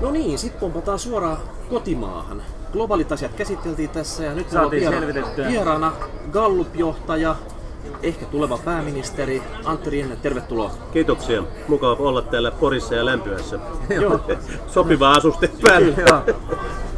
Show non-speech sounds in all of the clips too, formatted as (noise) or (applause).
No niin, sitten pompataan suoraan kotimaahan. Globaalit asiat käsiteltiin tässä ja nyt meillä on Saatiin viera- vieraana Gallup-johtaja, ehkä tuleva pääministeri Antti Rienne, tervetuloa. Kiitoksia. Mukava olla täällä Porissa ja Lämpöässä. (laughs) Joo. Sopiva asuste päällä. Joo.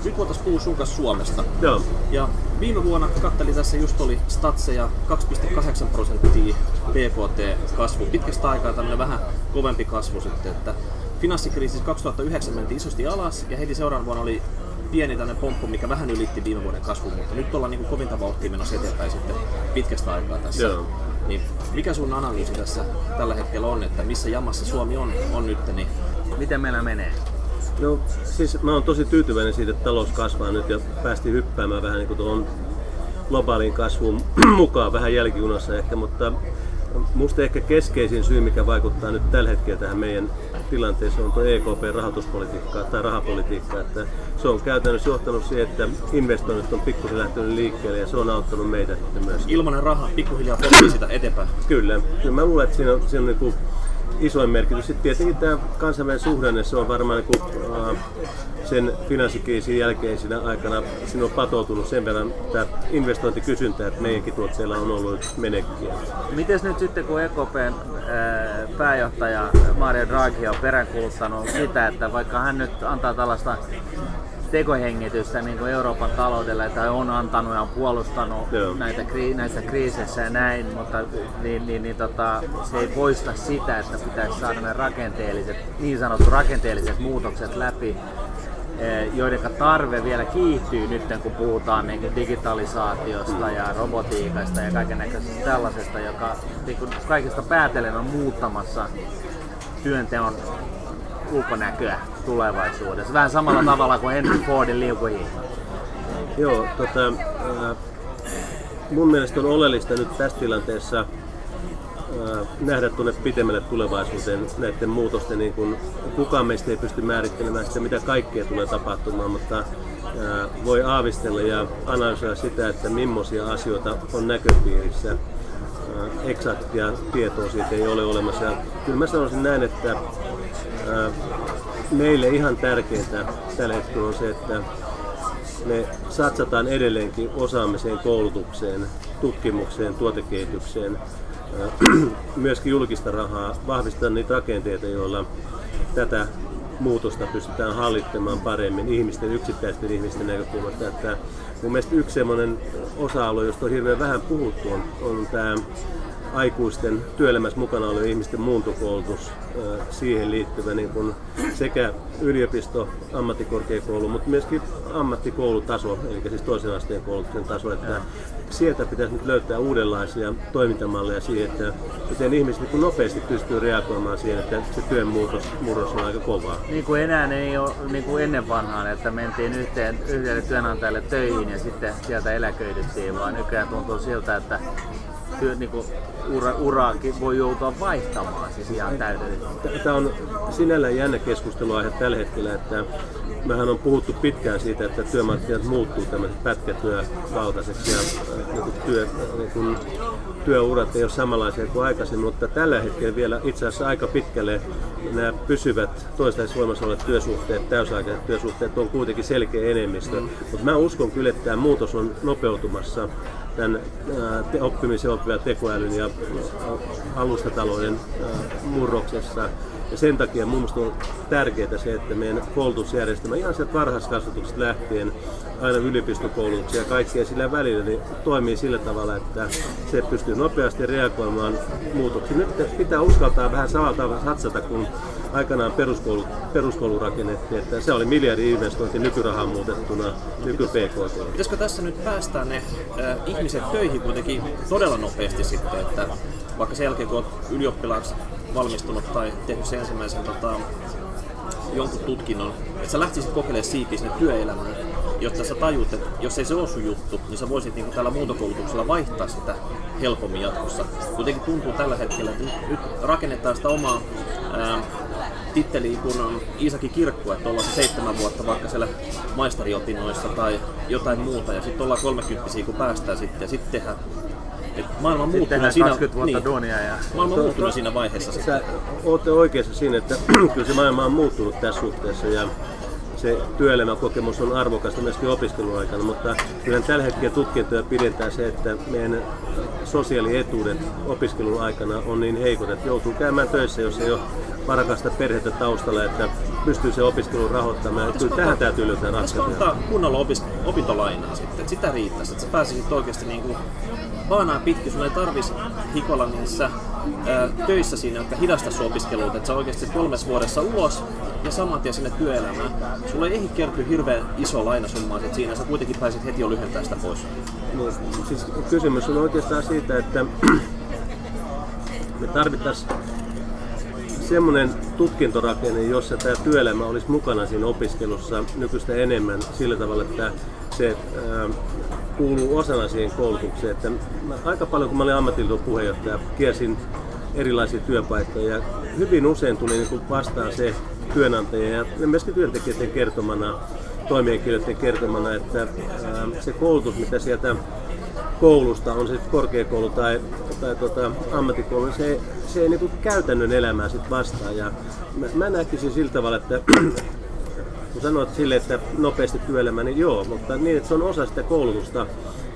Nyt voitaisiin puhua sun kanssa Suomesta. Joo. Ja viime vuonna katteli tässä just oli statseja 2,8 prosenttia BKT-kasvu. Pitkästä aikaa tämmöinen vähän kovempi kasvu sitten, että finanssikriisissä 2009 mentiin isosti alas ja heti seuraavan vuonna oli pieni tämmöinen pomppu, mikä vähän ylitti viime vuoden kasvun, mutta nyt ollaan niin kuin kovinta vauhtia menossa eteenpäin sitten pitkästä aikaa tässä. Joo. Niin mikä sun analyysi tässä tällä hetkellä on, että missä jamassa Suomi on, on nyt, niin Miten meillä menee? No, siis mä oon tosi tyytyväinen siitä, että talous kasvaa nyt ja päästiin hyppäämään vähän niin kuin tuohon globaaliin kasvuun (clears throat) mukaan, vähän jälkijunassa ehkä, mutta musta ehkä keskeisin syy, mikä vaikuttaa nyt tällä hetkellä tähän meidän tilanteeseen, on tuo EKP-rahoituspolitiikka tai rahapolitiikka. Että se on käytännössä johtanut siihen, että investoinnit on pikkusen lähtenyt liikkeelle ja se on auttanut meitä myös. ilmanen raha pikkuhiljaa potkii sitä eteenpäin. Kyllä. Kyllä mä luulen, että siinä on, siinä on niin kuin isoin merkitys. Sitten tietenkin tämä kansainvälinen suhdanne, se on varmaan niin kuin, sen finanssikriisin jälkeisinä aikana siinä on patoutunut sen verran tämä investointikysyntä, että meidänkin tuotteilla on ollut menekkiä. Miten nyt sitten kun EKPn ää, pääjohtaja Mario Draghi on peräänkuuluttanut sitä, että vaikka hän nyt antaa tällaista tekohengitystä niin kuin Euroopan taloudelle, tai on antanut ja on puolustanut Joo. näitä, kri, näissä kriiseissä ja näin, mutta niin, niin, niin, tota, se ei poista sitä, että pitäisi saada ne rakenteelliset, niin sanotut rakenteelliset muutokset läpi, eh, joiden tarve vielä kiihtyy nyt, kun puhutaan niin kuin digitalisaatiosta ja robotiikasta ja kaiken näköisestä tällaisesta, joka niin kuin kaikesta päätellen on muuttamassa työnteon ulkonäköä tulevaisuudessa. Vähän samalla tavalla kuin Henry Fordin liukuhiihto. Joo, tota, mun mielestä on oleellista nyt tässä tilanteessa äh, nähdä tuonne pitemmälle tulevaisuuteen näiden muutosten, niin kun kukaan meistä ei pysty määrittelemään sitä, mitä kaikkea tulee tapahtumaan, mutta voi aavistella ja analysoida sitä, että millaisia asioita on näköpiirissä. Eksaktia tietoa siitä ei ole olemassa. Ja kyllä mä sanoisin näin, että meille ihan tärkeintä tällä hetkellä on se, että me satsataan edelleenkin osaamiseen, koulutukseen, tutkimukseen, tuotekehitykseen, (clears throat) myöskin julkista rahaa, vahvistetaan niitä rakenteita, joilla tätä muutosta pystytään hallittamaan paremmin ihmisten, yksittäisten ihmisten näkökulmasta. Että mun mielestä yksi sellainen osa-alue, josta on hirveän vähän puhuttu, on, on tämä aikuisten työelämässä mukana olevien ihmisten muuntokoulutus, siihen liittyvä niin kuin sekä yliopisto, ammattikorkeakoulu, mutta myöskin ammattikoulutaso, eli siis toisen asteen koulutuksen taso, että sieltä pitäisi nyt löytää uudenlaisia toimintamalleja siihen, että miten ihmiset niin nopeasti pystyy reagoimaan siihen, että se työn muutos, murros on aika kovaa. Niin kuin enää ei ole niin kuin ennen vanhaan, että mentiin yhteen, yhdelle työnantajalle töihin ja sitten sieltä eläköidyttiin, vaan nykyään tuntuu siltä, että työ, niin kuin ura, uraakin voi joutua vaihtamaan siis ihan täydellisesti. Tämä on sinällään jännä keskusteluaihe tällä hetkellä, että mehän on puhuttu pitkään siitä, että työmarkkinat muuttuu tämmöiseksi pätkätyövaltaiseksi ja niin työ, niin kuin työurat ei ole samanlaisia kuin aikaisemmin, mutta tällä hetkellä vielä itse asiassa aika pitkälle nämä pysyvät toistaiseksi voimassa olevat työsuhteet, täysaikaiset työsuhteet on kuitenkin selkeä enemmistö, mutta mä uskon kyllä, että tämä muutos on nopeutumassa tämän te- oppimisen oppivan tekoälyn ja alustatalouden murroksessa. Ja sen takia mun mielestä on tärkeää se, että meidän koulutusjärjestelmä ihan sieltä varhaiskasvatuksesta lähtien aina yliopistokoulutuksia ja kaikkea sillä välillä niin toimii sillä tavalla, että se pystyy nopeasti reagoimaan muutoksiin. Nyt pitää uskaltaa vähän samalla tavalla satsata, kun aikanaan peruskoulu, peruskoulu rakennettiin, että se oli miljardi investointi nykyrahaan muutettuna nyky PKT. Pitäisikö tässä nyt päästää ne äh, ihmiset töihin kuitenkin todella nopeasti sitten, että vaikka sen jälkeen kun olet ylioppilaaksi valmistunut tai tehnyt sen ensimmäisen tota, jonkun tutkinnon, että sä lähtisit kokeilemaan siipiä sinne työelämään, jotta sä tajuut, että jos ei se ole sun juttu, niin sä voisit niin tällä muuntokoulutuksella vaihtaa sitä helpommin jatkossa. Kuitenkin tuntuu tällä hetkellä, että nyt, rakennetaan sitä omaa ää, titteliä kun on Iisaki Kirkko, että ollaan se seitsemän vuotta vaikka siellä maistariopinnoissa tai jotain muuta, ja sitten ollaan kolmekymppisiä, kun päästään sitten, ja sitten tehdään. Et maailma on Sitten muuttunut siinä, 20 vuotta duunia ja maailma on muuttunut siinä vaiheessa sitten. Sä ootte oikeassa siinä, että (clears throat) kyllä se maailma on muuttunut tässä suhteessa ja se työelämäkokemus on arvokasta myöskin opiskelun aikana, mutta kyllä tällä hetkellä tutkintoja pidentää se, että meidän sosiaalietuudet opiskelun aikana on niin heikot, että joutuu käymään töissä, jos ei ole varakasta perhettä taustalla, että pystyy se opiskelun rahoittamaan. Kyllä tähän täytyy löytää ratkaisuja. ottaa kunnolla opis, opintolainaa sitten, että sitä riittäisi, että sä pääsisit oikeasti niin kuin vaanaa pitkin, sun ei tarvitsisi hikolla niissä ää, töissä siinä, jotka hidasta sun opiskelua, että sä oikeasti kolmes vuodessa ulos ja saman tien sinne työelämään. Sulle ei ehdi kertyä hirveän iso lainasumma, että siinä sä kuitenkin pääsit heti jo lyhentämään sitä pois. No, siis kysymys on oikeastaan siitä, että (clears throat) me tarvittaisiin semmoinen tutkintorakenne, jossa tämä työelämä olisi mukana siinä opiskelussa nykyistä enemmän sillä tavalla, että se ää, kuuluu osana siihen koulutukseen. Että mä, aika paljon, kun mä olin ammattiliiton puheenjohtaja, kiersin erilaisia työpaikkoja ja hyvin usein tuli niin vastaan se työnantaja ja myöskin työntekijöiden kertomana, toimihenkilöiden kertomana, että ää, se koulutus, mitä sieltä koulusta, on se sitten korkeakoulu tai, tai tota, ammattikoulu, niin se, se ei niinku käytännön elämää sit vastaa. Ja mä, mä näkisin sillä tavalla, että (clears throat) kun sanoit sille, että nopeasti työelämä, niin joo, mutta niin, että se on osa sitä koulutusta,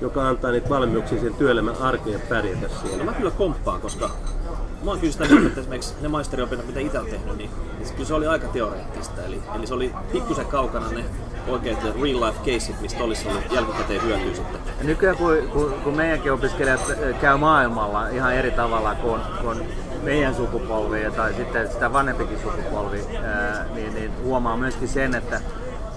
joka antaa niitä valmiuksia sen työelämän arkeen pärjätä siellä. No mä kyllä komppaan, koska mä oon kyllä sitä mieltä, että esimerkiksi ne maisteriopinnot, mitä itse on tehnyt, niin, niin kyllä se oli aika teoreettista. Eli, eli se oli pikkusen kaukana ne oikeat real life caseit, mistä olisi ollut jälkikäteen hyötyä sitten. Ja nykyään kun, kun, kun meidänkin opiskelijat käy maailmalla ihan eri tavalla kuin, kuin meidän sukupolvi tai sitten sitä vanhempikin sukupolvi, niin, niin huomaa myöskin sen, että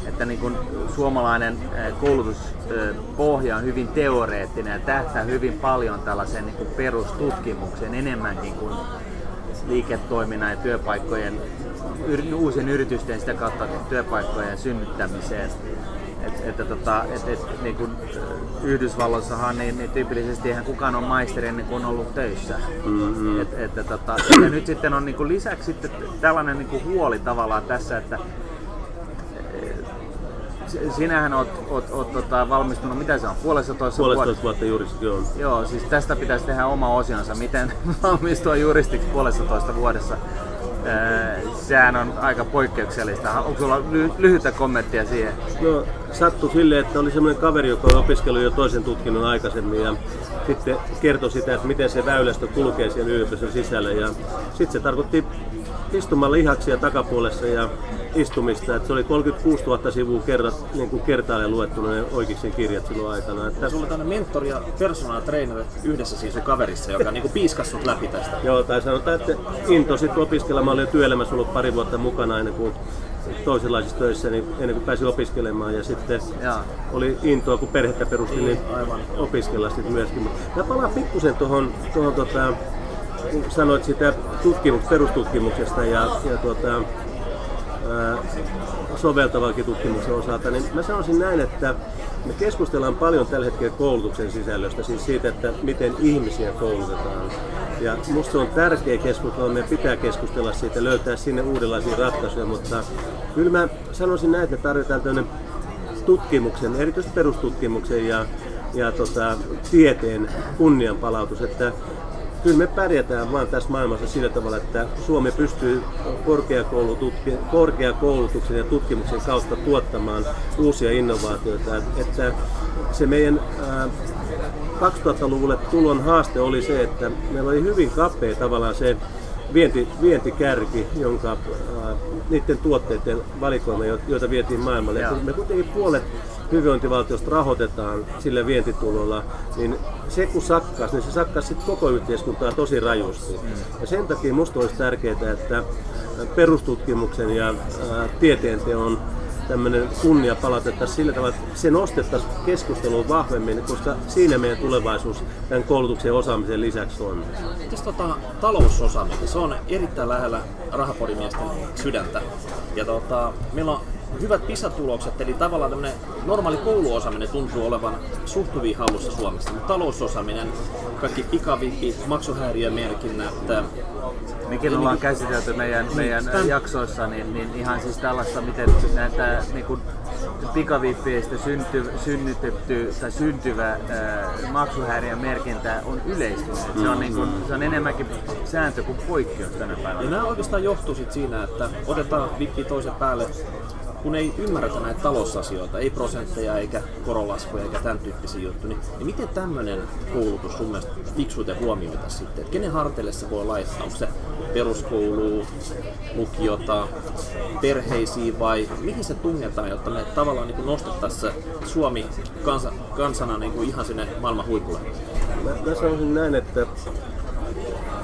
että niin kuin suomalainen koulutuspohja on hyvin teoreettinen ja tähtää hyvin paljon tällaisen niin kuin perustutkimukseen enemmänkin kuin liiketoiminnan ja työpaikkojen, uusien yritysten sitä kautta työpaikkojen synnyttämiseen. Et, että tota, et, et, niin kuin Yhdysvalloissahan niin, niin tyypillisesti eihän kukaan ole maisteri ennen kuin on ollut töissä. Mm-hmm. Et, että tota, ja nyt sitten on niin kuin lisäksi sitten tällainen niin kuin huoli tavallaan tässä, että sinähän oot, oot, oot tota, valmistunut, mitä se on, puolessa toista Puolesta vuotta juristi, joo. Joo, siis tästä pitäisi tehdä oma osionsa, miten (laughs) valmistua juristiksi puolessa toista vuodessa. Sehän on aika poikkeuksellista. Onko sulla ly- lyhyttä kommenttia siihen? No, sattui sille, että oli semmoinen kaveri, joka on opiskellut jo toisen tutkinnon aikaisemmin ja sitten kertoi sitä, että miten se väylästö kulkee siellä yliopiston sisällä. Ja sitten se tarkoitti istumalla lihaksia takapuolessa ja istumista. Että se oli 36 000 sivua kerrat, niin kuin kertaalleen luettuna ne oikeiksi kirjat silloin aikana. Että... Sulla on mentori ja personal trainer yhdessä siis sun kaverissa, joka niin piiskas sut läpi tästä. Joo, tai sanotaan, että into sitten opiskelemaan. Mä olin työelämässä ollut pari vuotta mukana ennen kuin toisenlaisissa töissä niin ennen kuin pääsin opiskelemaan ja sitten ja. oli intoa kun perhettä perusti niin aivan opiskella sitten myöskin. Mä palaan pikkusen tuohon, tuohon tota, sanoit sitä tutkimus, perustutkimuksesta ja, ja tuota, soveltavakin tutkimuksen osalta, niin mä sanoisin näin, että me keskustellaan paljon tällä hetkellä koulutuksen sisällöstä, siis siitä, että miten ihmisiä koulutetaan. Ja musta se on tärkeä keskustelu, meidän pitää keskustella siitä, löytää sinne uudenlaisia ratkaisuja, mutta kyllä mä sanoisin näin, että tarvitaan tämmöinen tutkimuksen, erityisesti perustutkimuksen ja, ja tota, tieteen kunnianpalautus, että kyllä me pärjätään vaan tässä maailmassa sillä tavalla, että Suomi pystyy korkeakoulutuksen ja tutkimuksen kautta tuottamaan uusia innovaatioita. Että se meidän 2000-luvulle tulon haaste oli se, että meillä oli hyvin kapea tavallaan se vienti, vientikärki, jonka niiden tuotteiden valikoima, joita vietiin maailmalle. Me kuitenkin puolet hyvinvointivaltiosta rahoitetaan sillä vientitulolla, niin se kun sakkas, niin se sakkas sitten koko yhteiskuntaa tosi rajusti. Mm. Ja sen takia minusta olisi tärkeää, että perustutkimuksen ja ää, tieteenteon tämmöinen kunnia palautettaisiin sillä tavalla, että se nostettaisiin keskusteluun vahvemmin, koska siinä meidän tulevaisuus tämän koulutuksen ja osaamisen lisäksi on. Mites tota, talousosaaminen, se on erittäin lähellä rahapodimiesten sydäntä. Ja tota, meillä on hyvät PISA-tulokset, eli tavallaan tämmöinen normaali kouluosaaminen tuntuu olevan suht hyvin hallussa Suomessa, mutta talousosaaminen, kaikki pikavipit, maksuhäiriömerkinnät, Mekin niin ollaan käsitelty meidän, meidän tämän... jaksoissa, niin, niin ihan siis tällaista, miten näitä niin kuin pikavippeistä synty, synnytetty tai syntyvä maksuhäiriömerkintä on yleistynyt. Mm-hmm. Se, on niin kuin, se on enemmänkin sääntö kuin poikkeus tänä päivänä. Ja nämä oikeastaan johtuu sit siinä, että otetaan vippi toisen päälle kun ei ymmärretä näitä talousasioita, ei prosentteja eikä korolaskuja eikä tämän tyyppisiä juttuja, niin, niin miten tämmöinen koulutus sun mielestä fiksuiten huomioita sitten? Et kenen harteille se voi laittaa? Onko se peruskoulu, lukiota, perheisiin vai mihin se tungetaan, jotta me tavallaan niin nostettaisiin Suomi kansa, kansana niin kuin ihan sinne maailman huipulle? Mä, mä sanoisin näin, että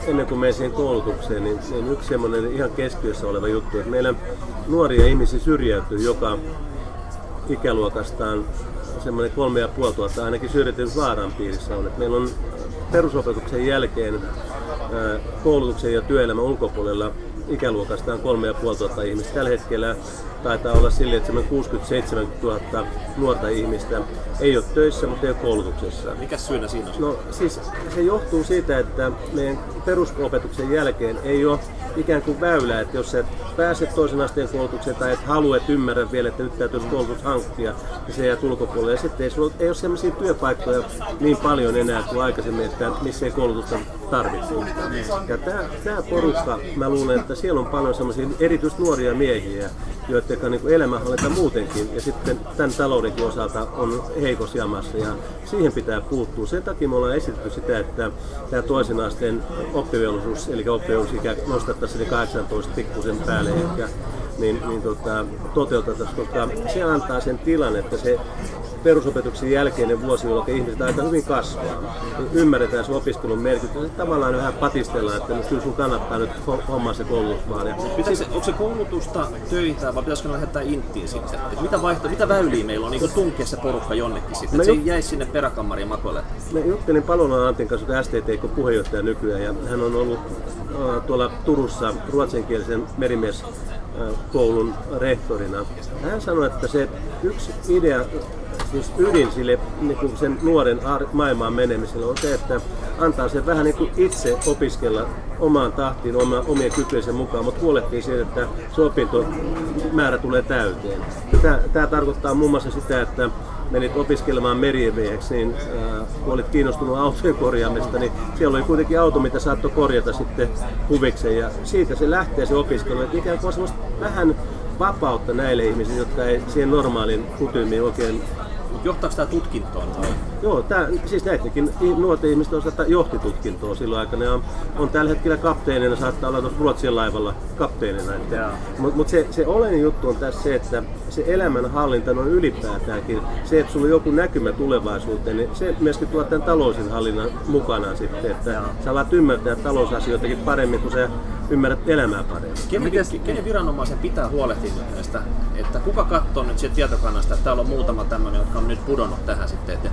ennen kuin menen siihen koulutukseen, niin, niin yksi semmoinen ihan keskiössä oleva juttu, että meillä nuoria ihmisiä syrjäytyy joka ikäluokastaan semmoinen kolme ja puoli tuhatta ainakin syrjäytynyt vaaran piirissä on. Että meillä on perusopetuksen jälkeen koulutuksen ja työelämän ulkopuolella ikäluokastaan 3500 ihmistä. Tällä hetkellä taitaa olla sille, että 67 000 nuorta ihmistä ei ole töissä, mutta ei ole koulutuksessa. Mikä syynä siinä on? No siis se johtuu siitä, että meidän perusopetuksen jälkeen ei ole ikään kuin väylä, että jos et pääse toisen asteen koulutukseen tai et halua, et ymmärrä vielä, että nyt täytyisi koulutus hankkia, niin se jää ulkopuolelle. Ja sitten ei, sulla, ei ole sellaisia työpaikkoja niin paljon enää kuin aikaisemmin, että missä ei koulutusta tarvitse. Ja tämä, tämä porukka, mä luulen, että siellä on paljon sellaisia erityisesti nuoria miehiä, joiden niin elämänhallinta muutenkin ja sitten tämän taloudenkin osalta on heikossa jamassa ja siihen pitää puuttua. Sen takia me ollaan esitetty sitä, että tämä toisen asteen oppivelvollisuus, eli oppivelvollisuusikä nostettaisiin 18 pikkusen päälle ehkä, niin, niin tota, toteutettaisiin, koska se antaa sen tilan, että se perusopetuksen jälkeinen vuosi, jolloin ihmiset aika hyvin kasvaa, niin ymmärretään se opiskelun merkitys. Sitten tavallaan vähän patistellaan, että no, kyllä sun kannattaa nyt hommaa se koulutus vaan. Ja se, onko se koulutusta, töitä vai pitäisikö lähettää inttiin sitten? Et mitä, vaihto, mitä väyliä meillä on niin tunkea se porukka jonnekin sitten, että se jäisi sinne peräkammariin makoille? Mä juttelin Palolan Antin kanssa, STTK puheenjohtaja nykyään, ja hän on ollut tuolla Turussa ruotsinkielisen merimies koulun rehtorina. Hän sanoi, että se yksi idea siis ydin sille niin sen nuoren maailmaan menemiselle on se, että antaa sen vähän niin kuin itse opiskella omaan tahtiin, oma, omien kykyjensä mukaan, mutta huolehtii siitä, että se opintomäärä tulee täyteen. Tämä, tämä tarkoittaa muun muassa sitä, että menit opiskelemaan merimieheksi, niin äh, kun olit kiinnostunut autojen korjaamista, niin siellä oli kuitenkin auto, mitä saattoi korjata sitten huvikseen. Ja siitä se lähtee se opiskelu, että ikään kuin vähän vapautta näille ihmisille, jotka ei siihen normaaliin kutyymiin oikein Johtaako tämä tutkintoon? Joo, tää, siis näidenkin nuorten ihmisten osalta johti tutkintoa silloin aikana. Ja on, on tällä hetkellä kapteenina, saattaa olla tuossa Ruotsin laivalla kapteenina. Mutta mut se, se oleellinen juttu on tässä se, että se elämänhallinta on ylipäätäänkin, se, että sulla on joku näkymä tulevaisuuteen, niin se myöskin tuo tämän talousin hallinnan mukana sitten, että Joo. sä alat ymmärtää talousasioitakin paremmin, kun sä ymmärrät elämää paremmin. Kenen, kenen viranomaisen pitää huolehtia näistä, että kuka katsoo nyt sieltä tietokannasta, että täällä on muutama tämmöinen, jotka on nyt pudonnut tähän sitten, että,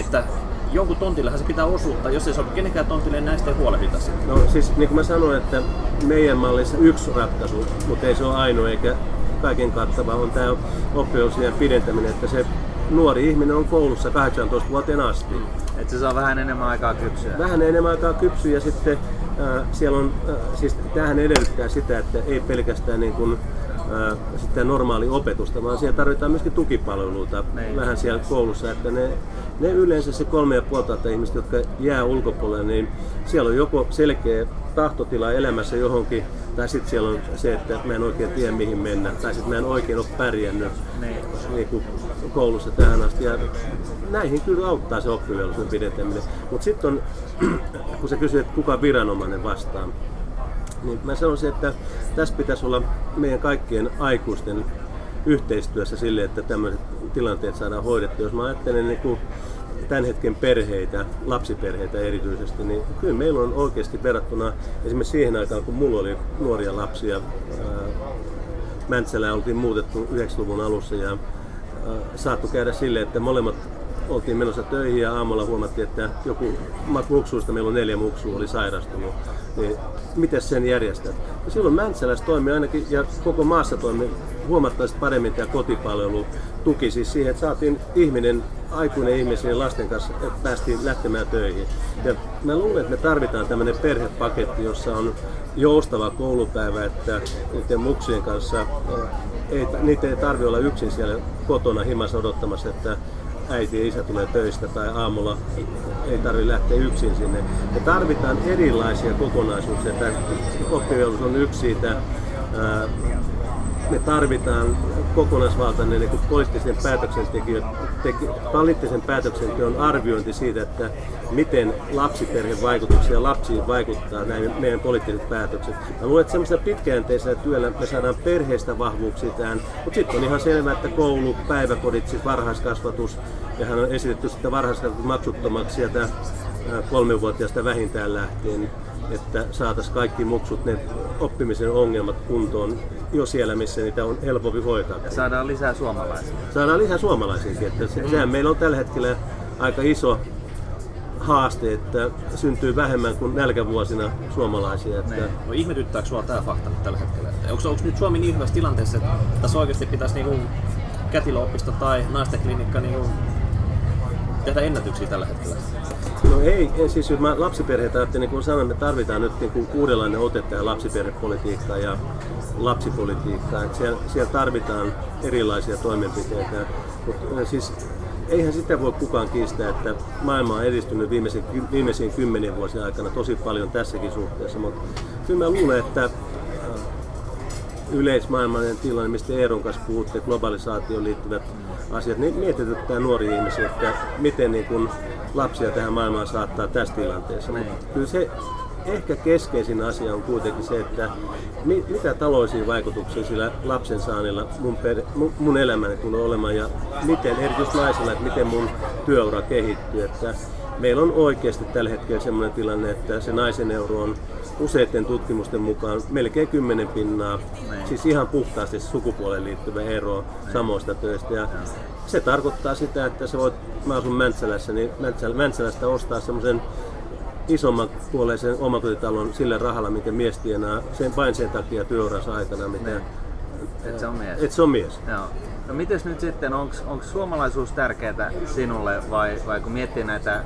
että jonkun tontillehan se pitää osuutta, jos ei sovi kenenkään tontille, näistä ei huolehdita sitten. No siis niin kuin mä sanoin, että meidän mallissa yksi ratkaisu, mutta ei se ole ainoa eikä kaiken kattava, on tämä oppiosien pidentäminen, että se nuori ihminen on koulussa 18 vuoteen asti. Että se saa vähän enemmän aikaa kypsyä. Vähän enemmän aikaa kypsyä ja sitten äh, siellä on, äh, siis tähän edellyttää sitä, että ei pelkästään niin kuin, sitten normaali opetusta, vaan siellä tarvitaan myöskin tukipalveluita Nein. vähän siellä koulussa, että ne, ne yleensä se kolme ja puoli ihmistä, jotka jää ulkopuolelle, niin siellä on joko selkeä tahtotila elämässä johonkin, tai sitten siellä on se, että mä en oikein tiedä mihin mennä, tai sitten mä en oikein ole pärjännyt niin. Niin kuin koulussa tähän asti. Ja näihin kyllä auttaa se oppivelvollisuuden pidentäminen. Mutta sitten on, (clears throat) kun sä kysyt, että kuka viranomainen vastaa, niin mä sanoisin, että tässä pitäisi olla meidän kaikkien aikuisten yhteistyössä sille, että tämmöiset tilanteet saadaan hoidettua. Jos mä ajattelen niin kuin tämän hetken perheitä, lapsiperheitä erityisesti, niin kyllä meillä on oikeasti verrattuna esimerkiksi siihen aikaan, kun mulla oli nuoria lapsia, Mäntsälään oltiin muutettu 90-luvun alussa ja saattu käydä sille, että molemmat oltiin menossa töihin ja aamulla huomattiin, että joku muksuista, meillä on neljä muksua, oli sairastunut. Niin miten sen järjestät? Ja silloin Mäntsälässä toimi ainakin, ja koko maassa toimi huomattavasti paremmin tämä kotipalvelu tuki siis siihen, että saatiin ihminen, aikuinen ihmisen lasten kanssa, että päästiin lähtemään töihin. Ja mä luulen, että me tarvitaan tämmöinen perhepaketti, jossa on joustava koulupäivä, että niiden muksien kanssa ei, niitä ei tarvitse olla yksin siellä kotona himassa odottamassa, että äiti ja isä tulee töistä tai aamulla ei tarvitse lähteä yksin sinne. Me tarvitaan erilaisia kokonaisuuksia. Tämä on yksi siitä me tarvitaan kokonaisvaltainen niin poliittisen, teki, poliittisen päätöksenteon arviointi siitä, että miten lapsiperhevaikutuksia lapsiin vaikuttaa näin meidän poliittiset päätökset. Mä luulen, että semmoisella pitkäjänteisellä työllä me saadaan perheestä vahvuuksia tähän, mutta sitten on ihan selvää, että koulu, päiväkodit, siis varhaiskasvatus, ja hän on esitetty sitä varhaiskasvatus maksuttomaksi sieltä kolmenvuotiaasta vähintään lähtien, että saataisiin kaikki muksut, ne oppimisen ongelmat kuntoon jo siellä, missä niitä on helpompi hoitaa. Ja saadaan lisää suomalaisia. Saadaan lisää suomalaisia. Että se, mm. Sehän meillä on tällä hetkellä aika iso haaste, että syntyy vähemmän kuin nälkävuosina suomalaisia. Että... Niin. No ihmetyttääkö sinua tämä fakta tällä hetkellä? Onko, onko nyt Suomi niin hyvässä tilanteessa, että tässä oikeasti pitäisi niinku kätilöopisto tai naisten klinikka niinku tehdä ennätyksiä tällä hetkellä? No ei, ei siis jos mä lapsiperheitä ajattelin, niin kuin sanoin, me tarvitaan nyt niin kuin uudenlainen ote tähän lapsiperhepolitiikkaa ja lapsipolitiikkaa. Että siellä, siellä tarvitaan erilaisia toimenpiteitä. Mutta siis eihän sitä voi kukaan kiistää, että maailma on edistynyt viimeisen, viimeisiin kymmenien vuosien aikana tosi paljon tässäkin suhteessa, mutta kyllä mä luulen, että yleismaailmallinen tilanne, mistä Eeron kanssa puhutte, globalisaatioon liittyvät asiat, niin mietityttää nuori ihmisiä, että miten niin kun lapsia tähän maailmaan saattaa tässä tilanteessa. Mutta kyllä se ehkä keskeisin asia on kuitenkin se, että mi, mitä taloudellisia vaikutuksia sillä lapsen saannilla mun, per, mun, mun elämäni tulee olemaan ja miten, erityisesti naisella, että miten mun työura kehittyy. Että meillä on oikeasti tällä hetkellä sellainen tilanne, että se naisen euro on useiden tutkimusten mukaan melkein 10 pinnaa, Näin. siis ihan puhtaasti sukupuoleen liittyvä ero Näin. samoista töistä. Ja se tarkoittaa sitä, että sä voit, mä asun Mäntsälässä, niin Mäntsälästä ostaa semmoisen isomman puoleisen omakotitalon sillä rahalla, minkä mies tienaa sen, vain sen takia työuransa aikana, mitä, niin. et se on mies. Et se on mies. Joo. No mites nyt sitten, onko suomalaisuus tärkeää sinulle vai, vai kun miettii näitä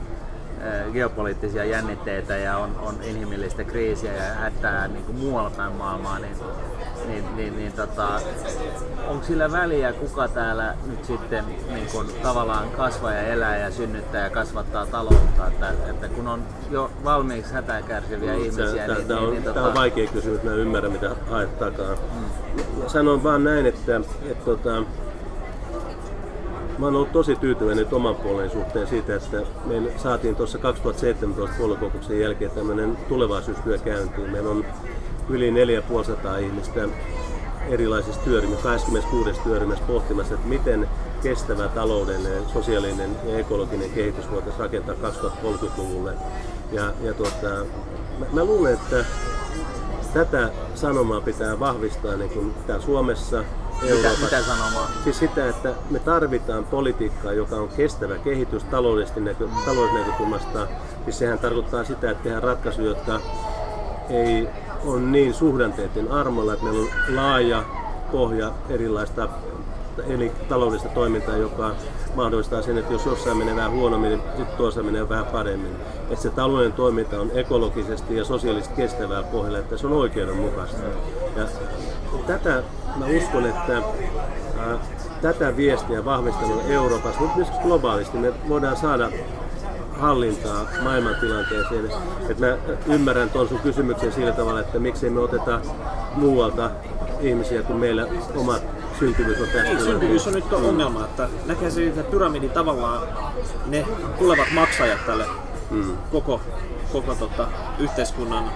geopoliittisia jännitteitä ja on, on inhimillistä kriisiä ja hätää niin kuin muualla päin maailmaa, niin, niin, niin, niin tota, onko sillä väliä, kuka täällä nyt sitten niin kuin, tavallaan kasvaa ja elää ja synnyttää ja kasvattaa taloutta, että, että kun on jo valmiiksi hätää kärsiviä mm, ihmisiä, tämä, niin, tämä, niin, on, niin, tämä tota... on vaikea kysymys, mä ymmärrän mitä haet takaa. Mm. Sanon vaan näin, että, että, että tota, Mä oon ollut tosi tyytyväinen oman puolen suhteen siitä, että me saatiin tuossa 2017 puoluekokouksen jälkeen tämmöinen tulevaisuustyö käyntiin. Meillä on yli 4500 ihmistä erilaisissa työryhmissä, 26 työryhmässä pohtimassa, että miten kestävä taloudellinen, sosiaalinen ja ekologinen kehitys voitaisiin rakentaa 2030-luvulle. Ja, ja tuota, mä, mä luulen, että tätä sanomaa pitää vahvistaa niin kuin täällä Suomessa, Euroopassa. Mitä, mitä sanomaan? Siis sitä, että me tarvitaan politiikkaa, joka on kestävä kehitys taloudellisesta näkö, näkökulmasta. Siis sehän tarkoittaa sitä, että tehdään ratkaisuja, jotka ei ole niin suhdanteiden armolla, että meillä on laaja pohja erilaista eli taloudellista toimintaa, joka mahdollistaa sen, että jos jossain menee vähän huonommin, niin sitten tuossa menee vähän paremmin. Että se talouden toiminta on ekologisesti ja sosiaalisesti kestävää pohjalla, että se on oikeudenmukaista. Ja tätä mä uskon, että ää, tätä viestiä vahvistamalla Euroopassa, mutta myös globaalisti me voidaan saada hallintaa maailmantilanteeseen. Että mä ymmärrän tuon sun kysymyksen sillä tavalla, että miksei me oteta muualta ihmisiä, kun meillä omat syntyvyys on tässä. Ei, syntyvyys on nyt on ongelma, että näkee se, että pyramidi tavallaan ne tulevat maksajat tälle mm. koko, koko tota, yhteiskunnan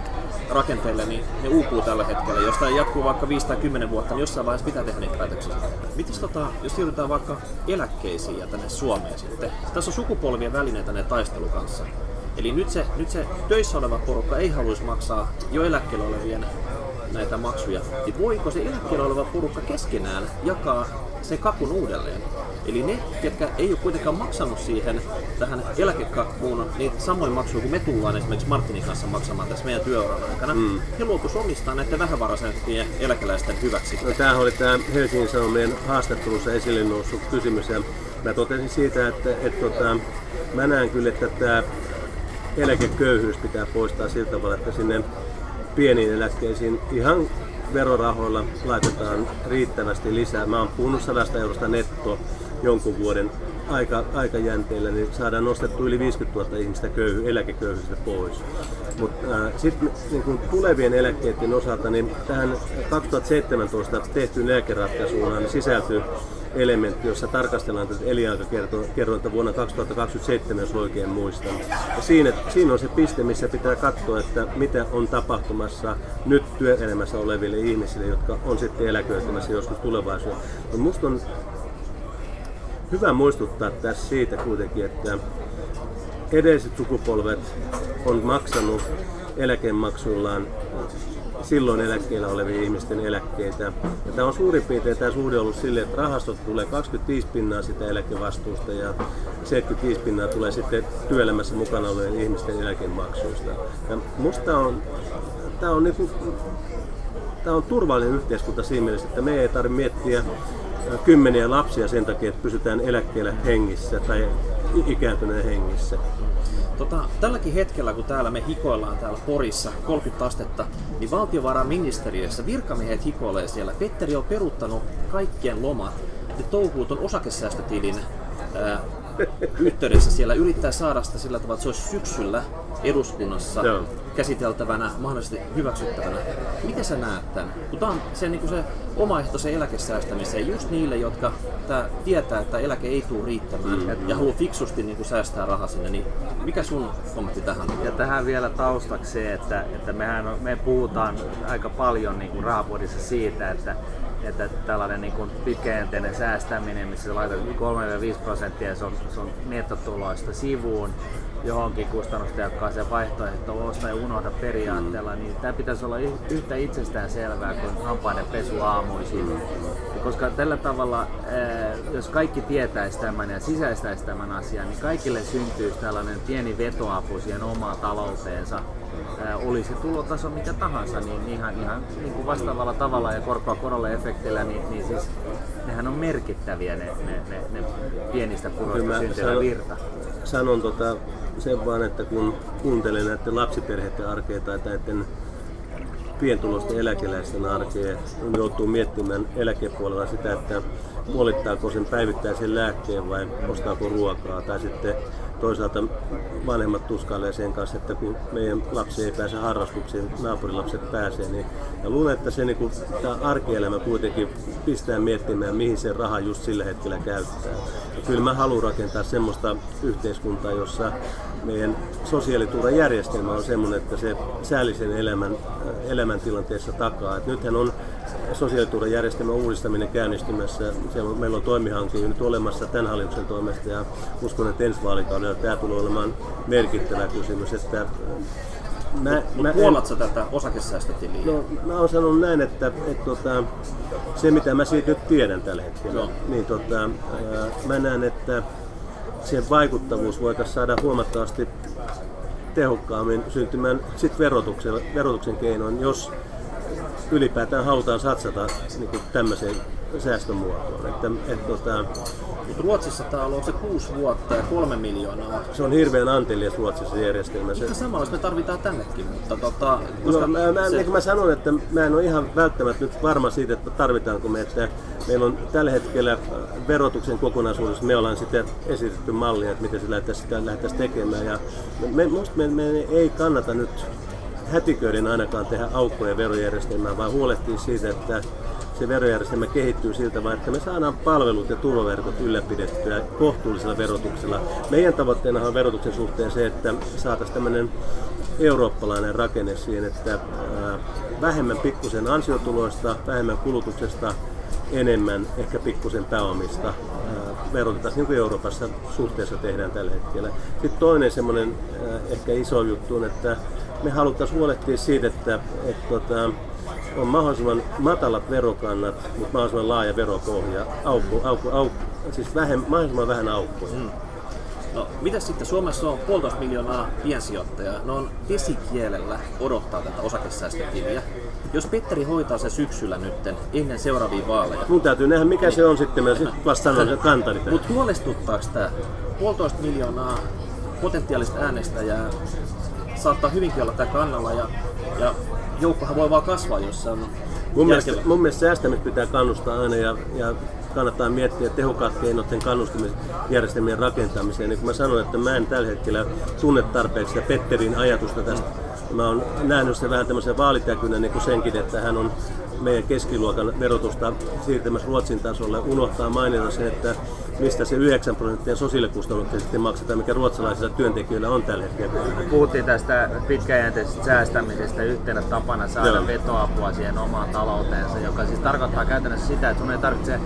rakenteille, niin ne uupuu tällä hetkellä. Jos tämä jatkuu vaikka 5 tai 10 vuotta, niin jossain vaiheessa pitää tehdä niitä päätöksiä. Mites tota, jos siirrytään vaikka eläkkeisiin ja tänne Suomeen sitten? Tässä on sukupolvien välinen tänne taistelu kanssa. Eli nyt se, nyt se töissä oleva porukka ei haluaisi maksaa jo eläkkeellä olevien näitä maksuja, niin voiko se eläkkeellä oleva porukka keskenään jakaa se kakun uudelleen? Eli ne, jotka ei ole kuitenkaan maksanut siihen tähän eläkekakkuun niin samoin maksuja kuin me tullaan esimerkiksi Martinin kanssa maksamaan tässä meidän työuran aikana, mm. he luotus omistaa näiden vähävaraisempien eläkeläisten hyväksi. No, tämähän oli tämä Helsingin Sanomien haastattelussa esille noussut kysymys ja mä totesin siitä, että, että, että tota, mä näen kyllä, että tämä eläkeköyhyys pitää poistaa sillä tavalla, että sinne pieniin eläkkeisiin ihan verorahoilla laitetaan riittävästi lisää. Mä oon puhunut 100 eurosta netto jonkun vuoden aika, aikajänteellä niin saadaan nostettu yli 50 000 ihmistä köyhy, eläkeköyhyydestä pois. Mutta äh, sitten niin tulevien eläkkeiden osalta, niin tähän 2017 tehtyyn eläkeratkaisuun sisältyy elementti, jossa tarkastellaan tätä elinaikakerrointa vuonna 2027, jos oikein muistan. Ja siinä, siinä on se piste, missä pitää katsoa, että mitä on tapahtumassa nyt työelämässä oleville ihmisille, jotka on sitten eläköitymässä joskus tulevaisuudessa. Minusta on hyvä muistuttaa tässä siitä kuitenkin, että edelliset sukupolvet on maksanut eläkemaksuillaan silloin eläkkeellä olevien ihmisten eläkkeitä. Ja tämä on suurin piirtein tämä suhde ollut sille, että rahastot tulee 25 pinnaa sitä eläkevastuusta ja 75 pinnaa tulee sitten työelämässä mukana olevien ihmisten eläkemaksuista. Ja musta on, tämä on, niinku, tämä on turvallinen yhteiskunta siinä mielessä, että me ei tarvitse miettiä kymmeniä lapsia sen takia, että pysytään eläkkeellä hengissä tai ikääntyneen hengissä. Tota, tälläkin hetkellä, kun täällä me hikoillaan täällä Porissa 30 astetta, niin valtiovarainministeriössä virkamiehet hikoilee siellä. Petteri on peruttanut kaikkien lomat ja touhuuton osakesäästötilin ää, yhteydessä siellä yrittää saada sitä sillä tavalla, että se olisi syksyllä eduskunnassa Joo. käsiteltävänä, mahdollisesti hyväksyttävänä. Miten sä näet tämän? Kun tämä on se, niin se omaehtoisen eläkesäästämiseen just niille, jotka tää tietää, että eläke ei tule riittämään mm. ja haluaa fiksusti niin kuin säästää rahaa sinne, niin mikä sun kommentti tähän Ja tähän vielä taustaksi se, että, että mehän on, me puhutaan aika paljon niin kuin rahapodissa siitä, että että tällainen niin kuin pitkäjänteinen säästäminen, missä laitat 3-5 prosenttia se on, se on nettotuloista sivuun johonkin kustannustehokkaaseen vaihtoehtoon osta ja unohda periaatteella, niin tämä pitäisi olla yhtä itsestään selvää kuin hampaiden pesu aamuisin. Koska tällä tavalla, jos kaikki tietäisi tämän ja sisäistäisi tämän asian, niin kaikille syntyisi tällainen pieni vetoapu siihen omaan talouteensa oli se tulotaso mikä tahansa, niin ihan, ihan niin kuin vastaavalla tavalla ja korkoa korolle efektillä, niin, niin siis nehän on merkittäviä ne, ne, ne, ne pienistä puroista syntyvä virta. Sanon tota, sen vaan, että kun kuuntelen näiden lapsiperheiden arkea tai näiden pientulosten eläkeläisten arkea, niin joutuu miettimään eläkepuolella sitä, että puolittaako sen päivittäisen lääkkeen vai ostaako ruokaa tai sitten toisaalta vanhemmat tuskailee sen kanssa, että kun meidän lapsi ei pääse harrastuksiin, naapurilapset pääsee, niin ja luulen, että se niin tämä arkielämä kuitenkin pistää miettimään, mihin se raha just sillä hetkellä käyttää. Ja kyllä mä haluan rakentaa semmoista yhteiskuntaa, jossa meidän sosiaaliturvajärjestelmä on semmoinen, että se säällisen elämän, elämäntilanteessa takaa. Et nythän on sosiaaliturvajärjestelmän uudistaminen käynnistymässä. Siellä on, meillä on toimihanke nyt olemassa tämän hallituksen toimesta ja uskon, että ensi vaalikaudella tämä tulee olemaan merkittävä kysymys. Että Mä, mä puolatko en, tätä osakesäästötiliä? No, mä oon sanonut näin, että, että, että tota, se mitä mä siitä nyt tiedän tällä hetkellä, no. niin tota, ää, mä näen, että sen vaikuttavuus voitaisiin saada huomattavasti tehokkaammin syntymään sit verotuksen, verotuksen keinoin, jos ylipäätään halutaan satsata niin tämmöiseen säästömuotoon. Että, et, tota, Ruotsissa tämä on se kuusi vuotta ja kolme miljoonaa. Se on hirveän antelias Ruotsissa järjestelmä. Se... samalla me tarvitaan tännekin, mutta tota, koska no, mä, mä, se... niin kuin mä sanoin, että mä en ole ihan välttämättä nyt varma siitä, että tarvitaanko me, että meillä on tällä hetkellä verotuksen kokonaisuudessa, me ollaan sitten esitetty mallia, että miten se lähdettäisiin, lähdettäisiin tekemään. Ja me, musta me, me ei kannata nyt hätiköiden ainakaan tehdä aukkoja verojärjestelmään, vaan huolehtia siitä, että se verojärjestelmä kehittyy siltä vaan, että me saadaan palvelut ja turvaverkot ylläpidettyä kohtuullisella verotuksella. Meidän tavoitteena on verotuksen suhteen se, että saataisiin tämmöinen eurooppalainen rakenne siihen, että vähemmän pikkusen ansiotuloista, vähemmän kulutuksesta, enemmän ehkä pikkusen pääomista verotetaan, niin kuin Euroopassa suhteessa tehdään tällä hetkellä. Sitten toinen semmoinen ehkä iso juttu on, että me haluttaisiin huolehtia siitä, että, että, että tota, on mahdollisimman matalat verokannat, mutta mahdollisimman laaja veropohja, aukko, aukko, aukko, siis vähem, mahdollisimman vähän aukkoja. Mm. No, mitä sitten? Suomessa on puolitoista miljoonaa piensijoittajaa. Ne on vesikielellä odottaa tätä osakesäästötiliä. Jos Petteri hoitaa se syksyllä nytten ennen seuraavia vaaleja. Mun täytyy nähdä, mikä niin. se on sitten. Mä vasta sanon sen kantani Mutta huolestuttaako tämä puolitoista miljoonaa potentiaalista äänestäjää saattaa hyvinkin olla tämä kannalla ja, ja joukkohan voi vaan kasvaa, jos se on Mun mielestä, mun mielestä säästämistä pitää kannustaa aina ja, ja kannattaa miettiä tehokkaat keinot sen kannustamisjärjestelmien rakentamiseen. Niin kuin mä sanoin, että mä en tällä hetkellä tunne tarpeeksi sitä Petterin ajatusta tästä. Mä oon nähnyt sen vähän tämmöisen vaalitäkynä niin kuin senkin, että hän on meidän keskiluokan verotusta siirtämässä Ruotsin tasolle. Unohtaa mainita sen, että mistä se 9 prosenttia sosiaalikustannuksia sitten maksetaan, mikä ruotsalaisilla työntekijöillä on tällä hetkellä. Puhuttiin tästä pitkäjänteisestä säästämisestä yhtenä tapana saada Joo. vetoapua siihen omaan talouteensa, joka siis tarkoittaa käytännössä sitä, että sun ei tarvitse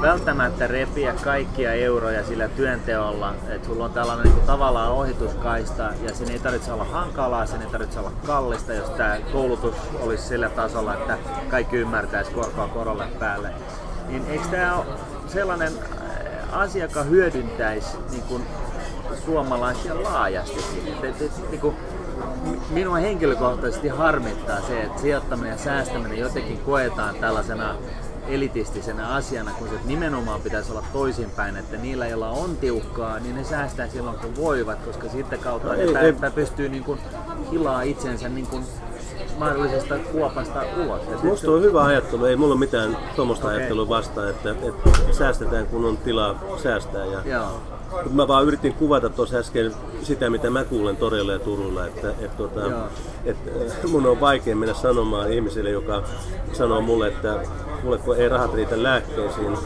välttämättä repiä kaikkia euroja sillä työnteolla, että sulla on tällainen niin kuin tavallaan ohituskaista ja sen ei tarvitse olla hankalaa, sen ei tarvitse olla kallista, jos tämä koulutus olisi sillä tasolla, että kaikki ymmärtäisi korkoa korolle päälle. Niin eikö tämä ole sellainen asia, joka hyödyntäisi niin kuin suomalaisia laajasti. Et, et, et, niin kuin, mi- minua henkilökohtaisesti harmittaa se, että sijoittaminen ja säästäminen jotenkin koetaan tällaisena elitistisenä asiana, kun se nimenomaan pitäisi olla toisinpäin, että niillä, joilla on tiukkaa, niin ne säästää silloin kun voivat, koska sitten kautta No ne ei- pä- ei- pystyy niin kuin hilaa itsensä niin kuin mahdollisesta kuopasta ulos. Et Musta on hyvä ajattelu, ei mulla ole mitään tuommoista Okei. ajattelua vastaan, että, että säästetään kun on tilaa säästää. Ja, Joo. Mä vaan yritin kuvata tuossa äsken sitä, mitä mä kuulen toreilla ja Turulla, että, että, tota, Joo. että mun on vaikea mennä sanomaan ihmiselle, joka sanoo mulle, että mulle kun ei rahat riitä lääkkeisiin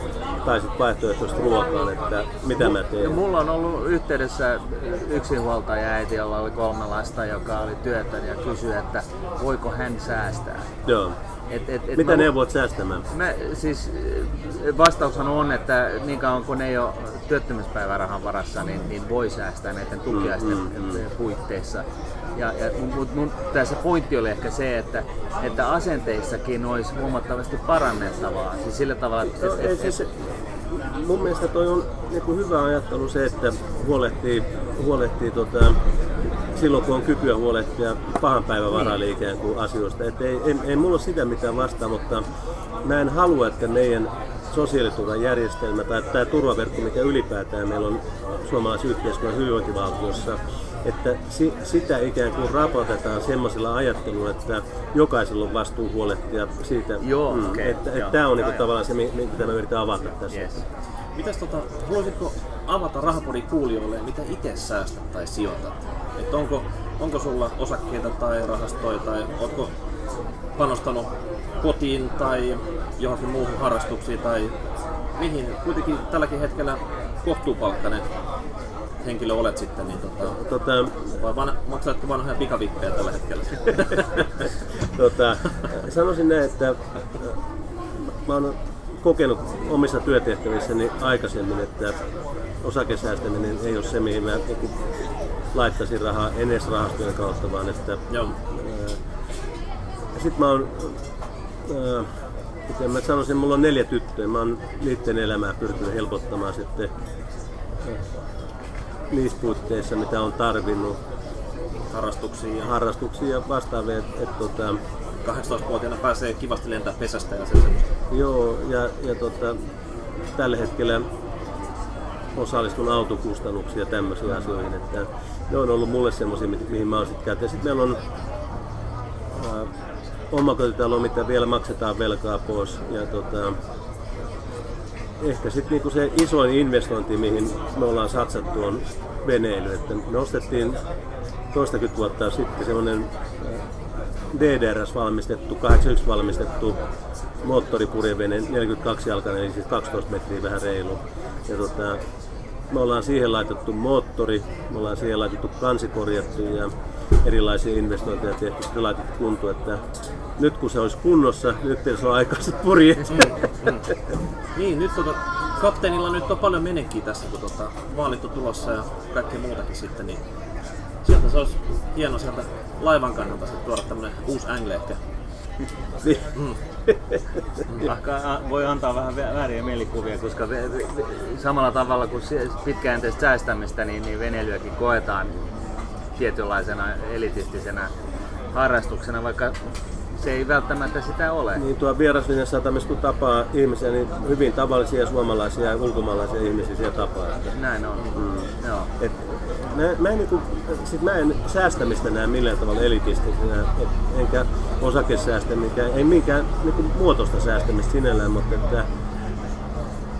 tai sitten vaihtoehtoista ruokaan, että mitä mä Ja teen. mulla on ollut yhteydessä yksinhuoltaja äiti, jolla oli kolme lasta, joka oli työtön ja kysyi, että voiko hän säästää. Joo. Et, et, et Mitä mä- neuvot säästämään? Mä, siis eh, vastaushan on, että niin kauan kun ei ole työttömyyspäivärahan varassa, niin, niin voi säästää näiden tukiaisten mm, puitteissa. Ja, ja mun, mun, tässä pointti oli ehkä se, että, että asenteissakin olisi huomattavasti parannettavaa. Siis sillä tavalla, että No, et, ei et, siis, mun mielestä toi on niin hyvä ajattelu se, että huolehtii, huolehtii tota, silloin kun on kykyä huolehtia pahan päivän varalle ikään kuin asioista. Et ei, ei, ei mulla ole sitä mitään vastaan, mutta mä en halua, että meidän sosiaaliturvan järjestelmä tai tämä turvaverkko, mikä ylipäätään meillä on suomalaisen yhteiskunnan hyvinvointivaltiossa, että si, sitä ikään kuin rapotetaan semmoisella ajattelulla, että jokaisella on vastuu huolehtia siitä, Joo, okei, että, joo. että tämä on niin Joo, kuin tavallaan se, mi- mitä mä yritän avata tässä. yes. Mitäs tota, haluaisitko avata rahapodin kuulijoille, mitä itse säästät tai sijoitat? Et onko, onko sulla osakkeita tai rahastoja tai onko panostanut kotiin tai johonkin muuhun harrastuksiin tai mihin kuitenkin tälläkin hetkellä kohtuupalkkainen henkilö olet sitten, niin tota, Tota, vai van, maksatko vanhoja pikavippejä tällä hetkellä? (laughs) tota, sanoisin näin, että äh, mä oon kokenut omissa työtehtävissäni aikaisemmin, että osakesäästäminen ei ole se, mihin mä niin laittaisin rahaa enes rahastojen kautta, vaan että Joo. Ja sit mä oon, miten mä sanoisin, mulla on neljä tyttöä. Mä oon niiden elämää pyrkinyt helpottamaan sitten niissä puitteissa, mitä on tarvinnut, Harrastuksiin ja harrastuksia ja vastaavia. Et, et, tota, 18-vuotiaana pääsee kivasti lentää pesästä ja se semmoista. joo, ja, ja tota, tällä hetkellä osallistun autokustannuksiin ja tämmöisiin asioihin. Että ne on ollut mulle semmoisia, mi- mihin mä oon sitten käyttänyt. Sitten meillä on ää, omakotitalo, mitä vielä maksetaan velkaa pois. Ja tota, ehkä sitten niinku se isoin investointi, mihin me ollaan satsattu, on veneily. Että me ostettiin toistakymmentä vuotta sitten semmoinen DDRS valmistettu, 81 valmistettu moottoripurjevene, 42 jalkainen, eli siis 12 metriä vähän reilu. Ja tota, me ollaan siihen laitettu moottori, me ollaan siihen laitettu kansi korjattu ja erilaisia investointeja tehty, sitten laitettu kuntoon, että nyt kun se olisi kunnossa, nyt se on aikaiset purjeet. Niin, nyt tota, kapteenilla nyt on paljon menekkiä tässä, kun tota, vaalit on tulossa ja kaikkea muutakin sitten, niin sieltä se olisi hieno sieltä laivan kannalta tuoda tämmönen uusi angle ehkä. Niin. Ehkä voi antaa vähän vä- vääriä mielikuvia, koska samalla tavalla kuin pitkäjänteistä säästämistä, niin, niin veneilyäkin koetaan tietynlaisena elitistisenä harrastuksena, vaikka se ei välttämättä sitä ole. Niin tuo vieraslinjan satamissa kun tapaa ihmisiä, niin hyvin tavallisia suomalaisia ja ulkomaalaisia ihmisiä siellä tapaa. Että, Näin on. Mm. Joo. et, mä, mä, en, niinku, sit mä en säästämistä näe millään tavalla elitistisena, et, enkä osakesäästämistä, ei minkään niinku, muotoista säästämistä sinällään, mutta että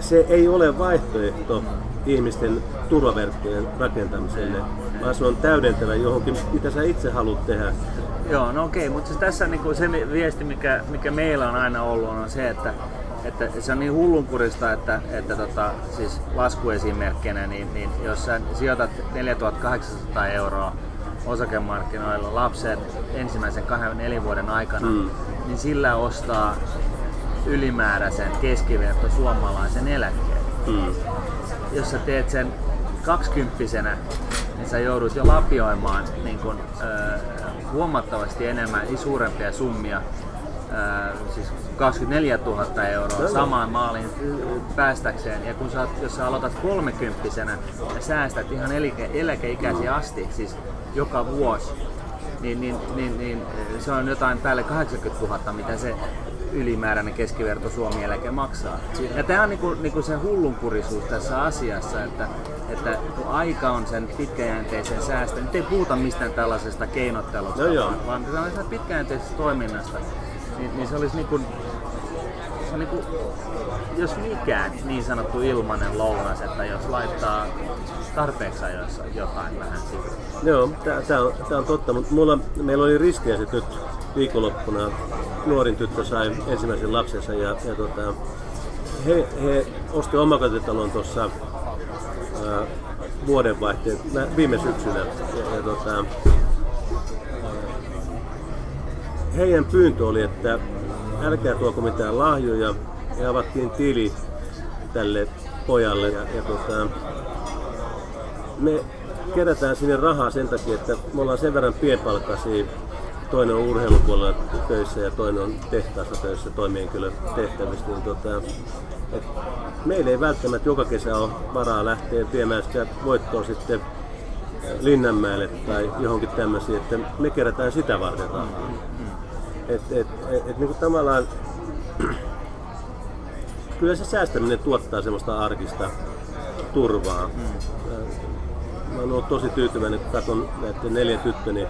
se ei ole vaihtoehto ihmisten turvaverkkojen rakentamiselle, vaan se on täydentävä johonkin, mitä sä itse haluat tehdä. Joo, no okei, mutta siis tässä niinku se mi- viesti, mikä, mikä meillä on aina ollut, on se, että, että se on niin hullunkurista, että, että tota, siis laskuesimerkkinä, niin, niin jos sä sijoitat 4800 euroa osakemarkkinoilla lapset ensimmäisen kahden neljän vuoden aikana, mm. niin sillä ostaa ylimääräisen keskiverto suomalaisen eläkkeen. Mm. Jos sä teet sen kaksikymppisenä, niin sä joudut jo lapioimaan niin kun, ö, huomattavasti enemmän, suurempia summia, ö, siis 24 000 euroa samaan maaliin päästäkseen. Ja kun sä, jos sä aloitat kolmekymppisenä ja säästät ihan eläke, eläkeikäisiä asti, siis joka vuosi, niin, niin, niin, niin se on jotain päälle 80 000, mitä se ylimääräinen keskiverto Suomi eläke maksaa. Ja tämä on niinku, niinku se hullunkurisuus tässä asiassa, että, että kun aika on sen pitkäjänteisen säästön, nyt ei puhuta mistään tällaisesta keinottelusta, No joo. vaan, vaan tällaisesta pitkäjänteisestä toiminnasta, niin, niin se olisi niinku, se on niinku, jos mikään niin sanottu ilmainen lounas, että jos laittaa tarpeeksi ajoissa jotain vähän siitä. Joo, tämä on, tää on totta, mutta mulla, meillä oli ristiäiset nyt viikonloppuna. Nuorin tyttö sai ensimmäisen lapsensa ja, ja tota, he, he osti omakotitalon tuossa vuodenvaihteen mä- viime syksynä. Ja, ja tota, heidän pyyntö oli, että älkää tuoko mitään lahjoja. Ja avattiin tili tälle pojalle. Ja, ja tota, me kerätään sinne rahaa sen takia, että me ollaan sen verran pienpalkkaisia. Toinen on urheilupuolella töissä ja toinen on tehtaassa töissä toimihenkilö tehtävistä. Niin tota, et meillä ei välttämättä joka kesä ole varaa lähteä viemään sitä voittoa sitten Linnanmäelle tai johonkin tämmöisiin, että me kerätään sitä varten rahaa. Et, et, et, et, niin kuin tavallaan kyllä se säästäminen tuottaa semmoista arkista turvaa. Mä oon tosi tyytyväinen, kun katson näiden neljän tyttöni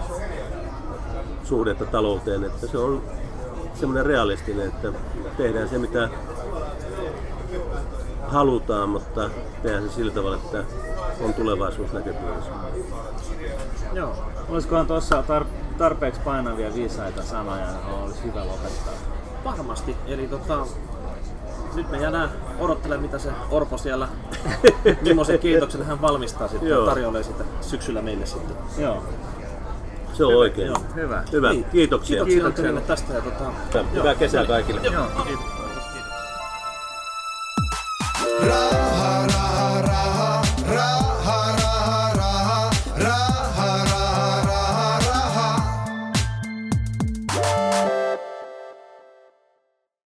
suhdetta talouteen, että se on semmoinen realistinen, että tehdään se mitä halutaan, mutta tehdään se sillä tavalla, että on tulevaisuus näköpiirissä. Joo. Olisikohan tuossa tar- tarpeeksi painavia viisaita sanoja, johon olisi hyvä lopettaa? Varmasti. Eli tota, nyt me jäädään odottelemaan, mitä se Orpo siellä, (laughs) millaisen kiitoksen hän valmistaa sitten ja Joo. tarjoilee sitä syksyllä meille sitten. Joo. Se on oikein. Joo, hyvä. Hyvä, Niin. kiitoksia. Kiitoksia, Kiitoksia. tästä ja tota, Hyvää kesää kaikille. Joo. Kiitos. Rock.